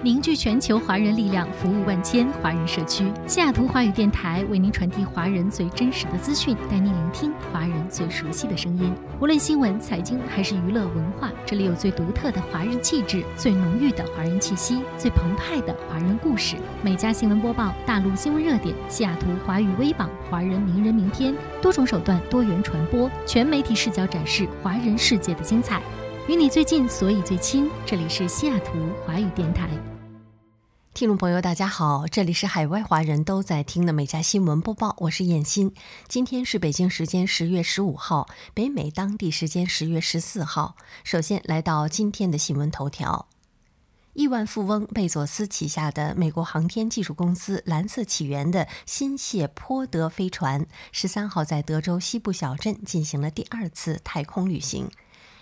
凝聚全球华人力量，服务万千华人社区。西雅图华语电台为您传递华人最真实的资讯，带您聆听华人最熟悉的声音。无论新闻、财经还是娱乐文化，这里有最独特的华人气质，最浓郁的华人气息，最澎湃的华人故事。每家新闻播报，大陆新闻热点，西雅图华语微榜，华人名人名篇，多种手段，多元传播，全媒体视角展示华人世界的精彩。与你最近，所以最亲。这里是西雅图华语电台。听众朋友，大家好，这里是海外华人都在听的每家新闻播报，我是燕欣。今天是北京时间十月十五号，北美当地时间十月十四号。首先来到今天的新闻头条：亿万富翁贝佐斯旗下的美国航天技术公司蓝色起源的新谢泼德飞船，十三号在德州西部小镇进行了第二次太空旅行。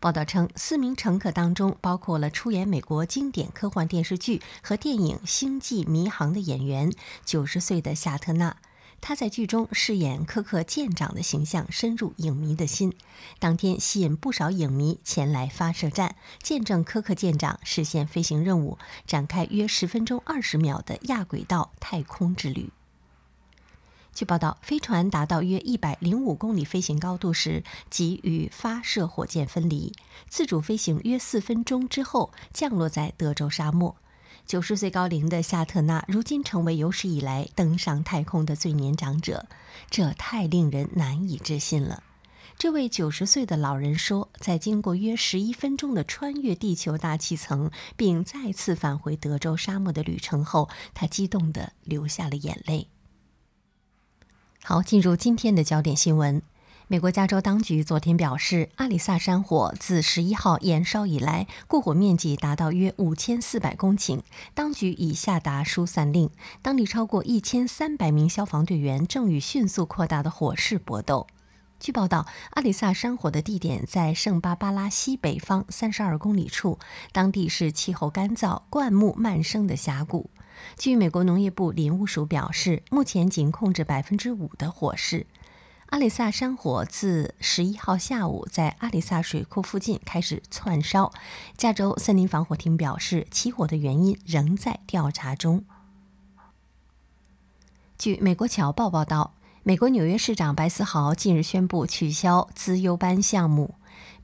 报道称，四名乘客当中包括了出演美国经典科幻电视剧和电影《星际迷航》的演员，九十岁的夏特纳。他在剧中饰演柯克舰长的形象深入影迷的心，当天吸引不少影迷前来发射站，见证柯克舰长实现飞行任务，展开约十分钟二十秒的亚轨道太空之旅。据报道，飞船达到约一百零五公里飞行高度时，即与发射火箭分离，自主飞行约四分钟之后降落在德州沙漠。九十岁高龄的夏特纳如今成为有史以来登上太空的最年长者，这太令人难以置信了。这位九十岁的老人说，在经过约十一分钟的穿越地球大气层，并再次返回德州沙漠的旅程后，他激动地流下了眼泪。好，进入今天的焦点新闻。美国加州当局昨天表示，阿里萨山火自十一号燃烧以来，过火面积达到约五千四百公顷，当局已下达疏散令。当地超过一千三百名消防队员正与迅速扩大的火势搏斗。据报道，阿里萨山火的地点在圣巴巴拉西北方三十二公里处，当地是气候干燥、灌木漫生的峡谷。据美国农业部林务署表示，目前仅控制百分之五的火势。阿里萨山火自十一号下午在阿里萨水库附近开始窜烧。加州森林防火厅表示，起火的原因仍在调查中。据美国侨报报道，美国纽约市长白思豪近日宣布取消资优班项目，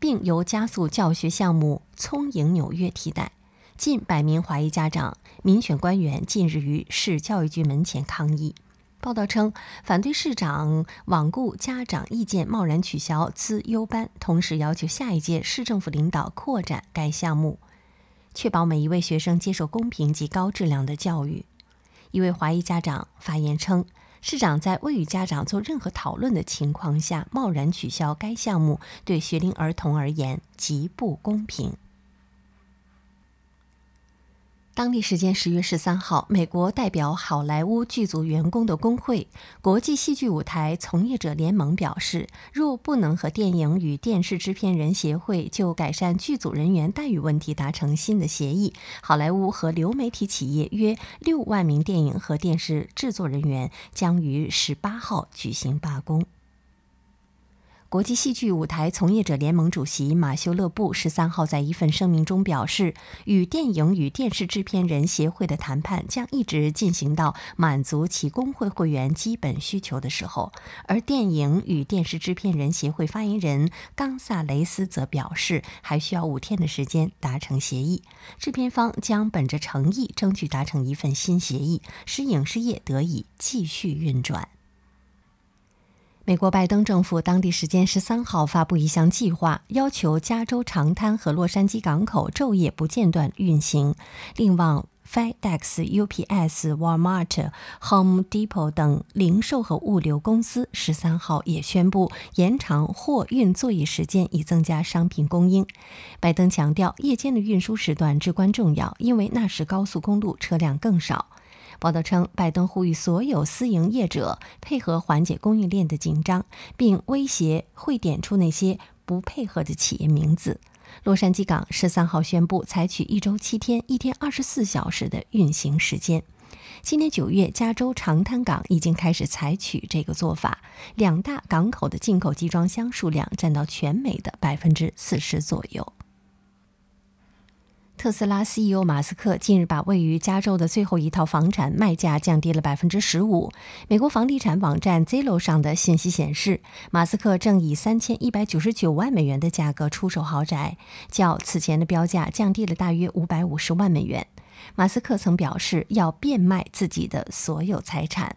并由加速教学项目“聪颖纽约”替代。近百名华裔家长、民选官员近日于市教育局门前抗议。报道称，反对市长罔顾家长意见，贸然取消资优班，同时要求下一届市政府领导扩展该项目，确保每一位学生接受公平及高质量的教育。一位华裔家长发言称，市长在未与家长做任何讨论的情况下贸然取消该项目，对学龄儿童而言极不公平。当地时间十月十三号，美国代表好莱坞剧组员工的工会——国际戏剧舞台从业者联盟表示，若不能和电影与电视制片人协会就改善剧组人员待遇问题达成新的协议，好莱坞和流媒体企业约六万名电影和电视制作人员将于十八号举行罢工。国际戏剧舞台从业者联盟主席马修·勒布十三号在一份声明中表示，与电影与电视制片人协会的谈判将一直进行到满足其工会会员基本需求的时候。而电影与电视制片人协会发言人冈萨雷斯则表示，还需要五天的时间达成协议。制片方将本着诚意，争取达成一份新协议，使影视业得以继续运转。美国拜登政府当地时间十三号发布一项计划，要求加州长滩和洛杉矶港口昼夜不间断运行。另外，FedEx、UPS、Walmart、Home Depot 等零售和物流公司十三号也宣布延长货运作业时间，以增加商品供应。拜登强调，夜间的运输时段至关重要，因为那时高速公路车辆更少。报道称，拜登呼吁所有私营业者配合缓解供应链的紧张，并威胁会点出那些不配合的企业名字。洛杉矶港十三号宣布采取一周七天、一天二十四小时的运行时间。今年九月，加州长滩港已经开始采取这个做法，两大港口的进口集装箱数量占到全美的百分之四十左右。特斯拉 CEO 马斯克近日把位于加州的最后一套房产卖价降低了百分之十五。美国房地产网站 Zillow 上的信息显示，马斯克正以三千一百九十九万美元的价格出售豪宅，较此前的标价降低了大约五百五十万美元。马斯克曾表示要变卖自己的所有财产。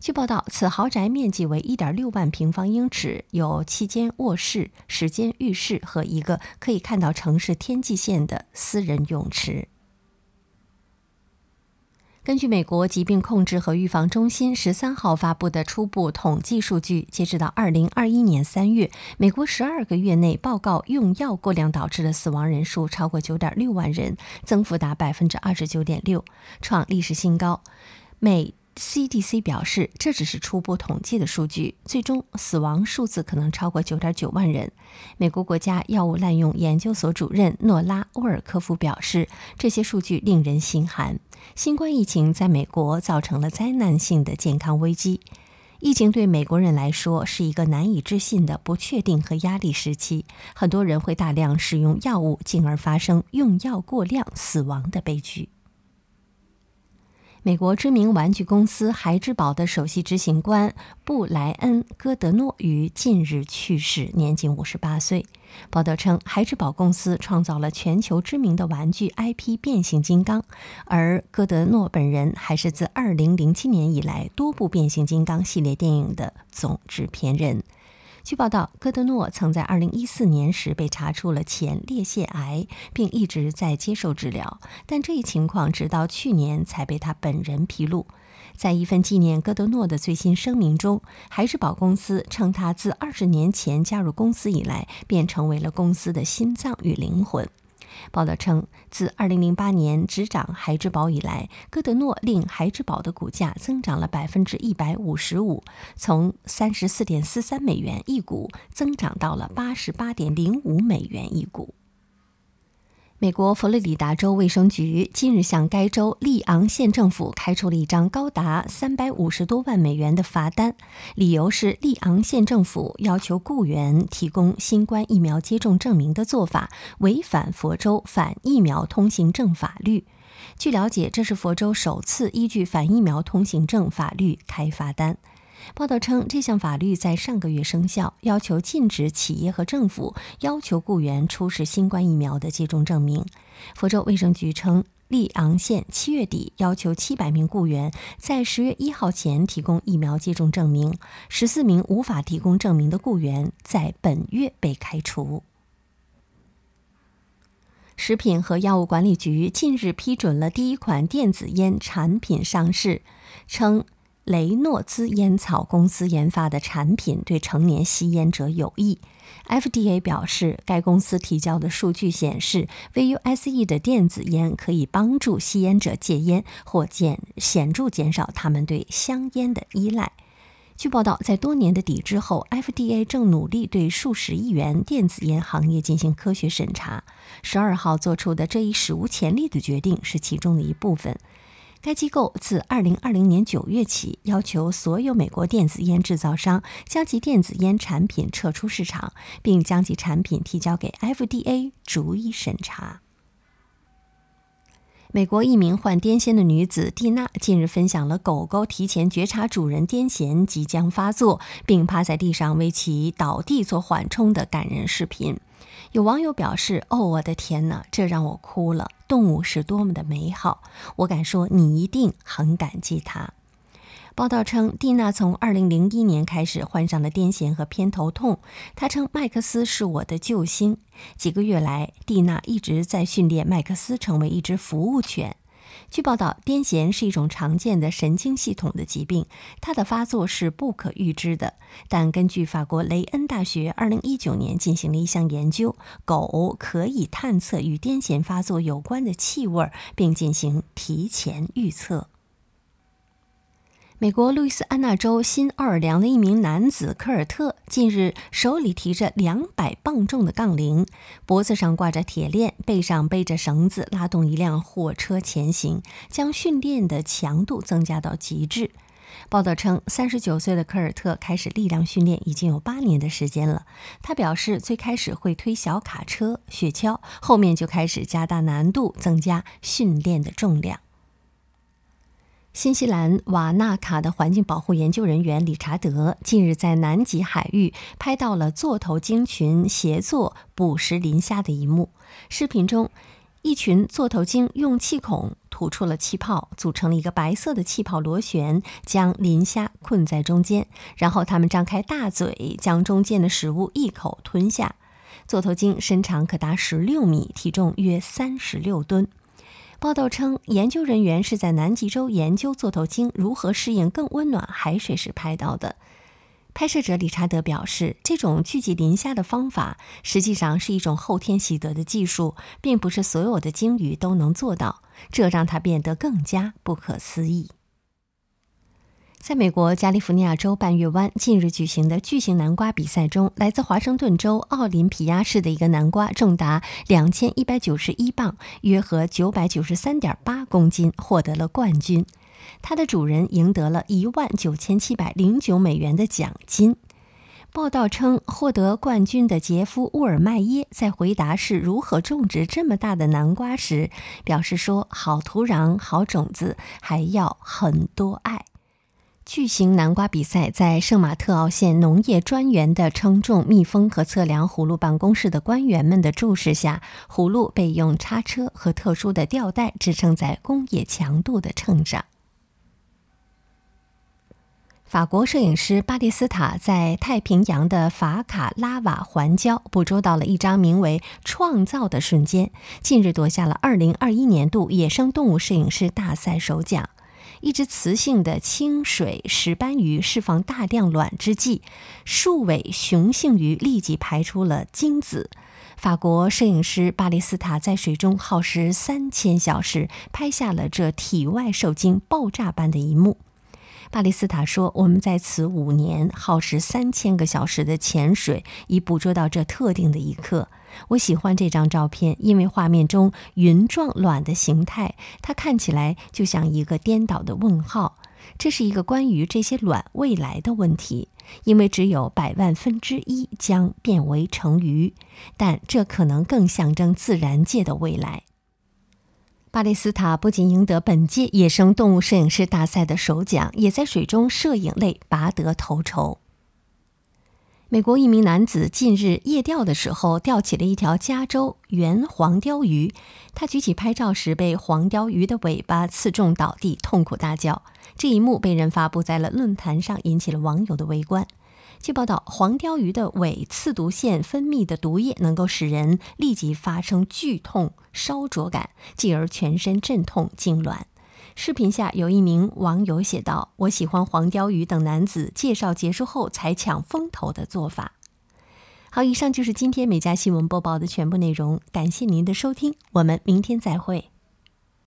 据报道，此豪宅面积为1.6万平方英尺，有七间卧室、十间浴室和一个可以看到城市天际线的私人泳池。根据美国疾病控制和预防中心十三号发布的初步统计数据，截止到2021年3月，美国12个月内报告用药过量导致的死亡人数超过9.6万人，增幅达29.6%，创历史新高。美 CDC 表示，这只是初步统计的数据，最终死亡数字可能超过9.9万人。美国国家药物滥用研究所主任诺拉·沃尔科夫表示，这些数据令人心寒。新冠疫情在美国造成了灾难性的健康危机。疫情对美国人来说是一个难以置信的不确定和压力时期，很多人会大量使用药物，进而发生用药过量死亡的悲剧。美国知名玩具公司孩之宝的首席执行官布莱恩·戈德诺于近日去世，年仅五十八岁。报道称，孩之宝公司创造了全球知名的玩具 IP《变形金刚》，而戈德诺本人还是自二零零七年以来多部变形金刚系列电影的总制片人。据报道，戈德诺曾在2014年时被查出了前列腺癌，并一直在接受治疗，但这一情况直到去年才被他本人披露。在一份纪念戈德诺的最新声明中，海之宝公司称他自20年前加入公司以来，便成为了公司的心脏与灵魂。报道称，自2008年执掌孩之宝以来，戈德诺令孩之宝的股价增长了百分之一百五十五，从三十四点四三美元一股增长到了八十八点零五美元一股。美国佛罗里达州卫生局近日向该州利昂县政府开出了一张高达三百五十多万美元的罚单，理由是利昂县政府要求雇员提供新冠疫苗接种证明的做法违反佛州反疫苗通行证法律。据了解，这是佛州首次依据反疫苗通行证法律开罚单。报道称，这项法律在上个月生效，要求禁止企业和政府要求雇员出示新冠疫苗的接种证明。佛州卫生局称，利昂县七月底要求七百名雇员在十月一号前提供疫苗接种证明，十四名无法提供证明的雇员在本月被开除。食品和药物管理局近日批准了第一款电子烟产品上市，称。雷诺兹烟草公司研发的产品对成年吸烟者有益。FDA 表示，该公司提交的数据显示，VUSE 的电子烟可以帮助吸烟者戒烟或减显著减少他们对香烟的依赖。据报道，在多年的抵制后，FDA 正努力对数十亿元电子烟行业进行科学审查。十二号做出的这一史无前例的决定是其中的一部分。该机构自2020年9月起要求所有美国电子烟制造商将其电子烟产品撤出市场，并将其产品提交给 FDA 逐一审查。美国一名患癫痫的女子蒂娜近日分享了狗狗提前觉察主人癫痫即将发作，并趴在地上为其倒地做缓冲的感人视频。有网友表示：“哦，我的天哪，这让我哭了。动物是多么的美好，我敢说你一定很感激它。”报道称，蒂娜从2001年开始患上了癫痫和偏头痛。她称：“麦克斯是我的救星。”几个月来，蒂娜一直在训练麦克斯成为一只服务犬。据报道，癫痫是一种常见的神经系统的疾病，它的发作是不可预知的。但根据法国雷恩大学2019年进行的一项研究，狗可以探测与癫痫发作有关的气味，并进行提前预测。美国路易斯安那州新奥尔良的一名男子科尔特近日手里提着两百磅重的杠铃，脖子上挂着铁链，背上背着绳子，拉动一辆货车前行，将训练的强度增加到极致。报道称，三十九岁的科尔特开始力量训练已经有八年的时间了。他表示，最开始会推小卡车、雪橇，后面就开始加大难度，增加训练的重量。新西兰瓦纳卡的环境保护研究人员理查德近日在南极海域拍到了座头鲸群协作捕食磷虾的一幕。视频中，一群座头鲸用气孔吐出了气泡，组成了一个白色的气泡螺旋，将磷虾困在中间。然后，它们张开大嘴，将中间的食物一口吞下。座头鲸身长可达十六米，体重约三十六吨。报道称，研究人员是在南极洲研究座头鲸如何适应更温暖海水时拍到的。拍摄者理查德表示，这种聚集磷虾的方法实际上是一种后天习得的技术，并不是所有的鲸鱼都能做到，这让它变得更加不可思议。在美国加利福尼亚州半月湾近日举行的巨型南瓜比赛中，来自华盛顿州奥林匹亚市的一个南瓜重达两千一百九十一磅，约合九百九十三点八公斤，获得了冠军。它的主人赢得了一万九千七百零九美元的奖金。报道称，获得冠军的杰夫·沃尔麦耶在回答是如何种植这么大的南瓜时，表示说：“好土壤、好种子，还要很多爱。”巨型南瓜比赛在圣马特奥县农业专员的称重、密封和测量葫芦办公室的官员们的注视下，葫芦被用叉车和特殊的吊带支撑在工业强度的秤上。法国摄影师巴蒂斯塔在太平洋的法卡拉瓦环礁捕捉到了一张名为“创造”的瞬间，近日夺下了2021年度野生动物摄影师大赛首奖。一只雌性的清水石斑鱼释放大量卵之际，数尾雄性鱼立即排出了精子。法国摄影师巴利斯塔在水中耗时三千小时，拍下了这体外受精爆炸般的一幕。巴利斯塔说：“我们在此五年耗时三千个小时的潜水，以捕捉到这特定的一刻。我喜欢这张照片，因为画面中云状卵的形态，它看起来就像一个颠倒的问号。这是一个关于这些卵未来的问题，因为只有百万分之一将变为成鱼，但这可能更象征自然界的未来。”巴利斯塔不仅赢得本届野生动物摄影师大赛的首奖，也在水中摄影类拔得头筹。美国一名男子近日夜钓的时候，钓起了一条加州圆黄鲷鱼。他举起拍照时，被黄鲷鱼的尾巴刺中倒地，痛苦大叫。这一幕被人发布在了论坛上，引起了网友的围观。据报道，黄鲷鱼的尾刺毒腺分泌的毒液能够使人立即发生剧痛、烧灼感，继而全身阵痛、痉挛。视频下有一名网友写道：“我喜欢黄鲷鱼等男子介绍结束后才抢风头的做法。”好，以上就是今天美家新闻播报的全部内容，感谢您的收听，我们明天再会。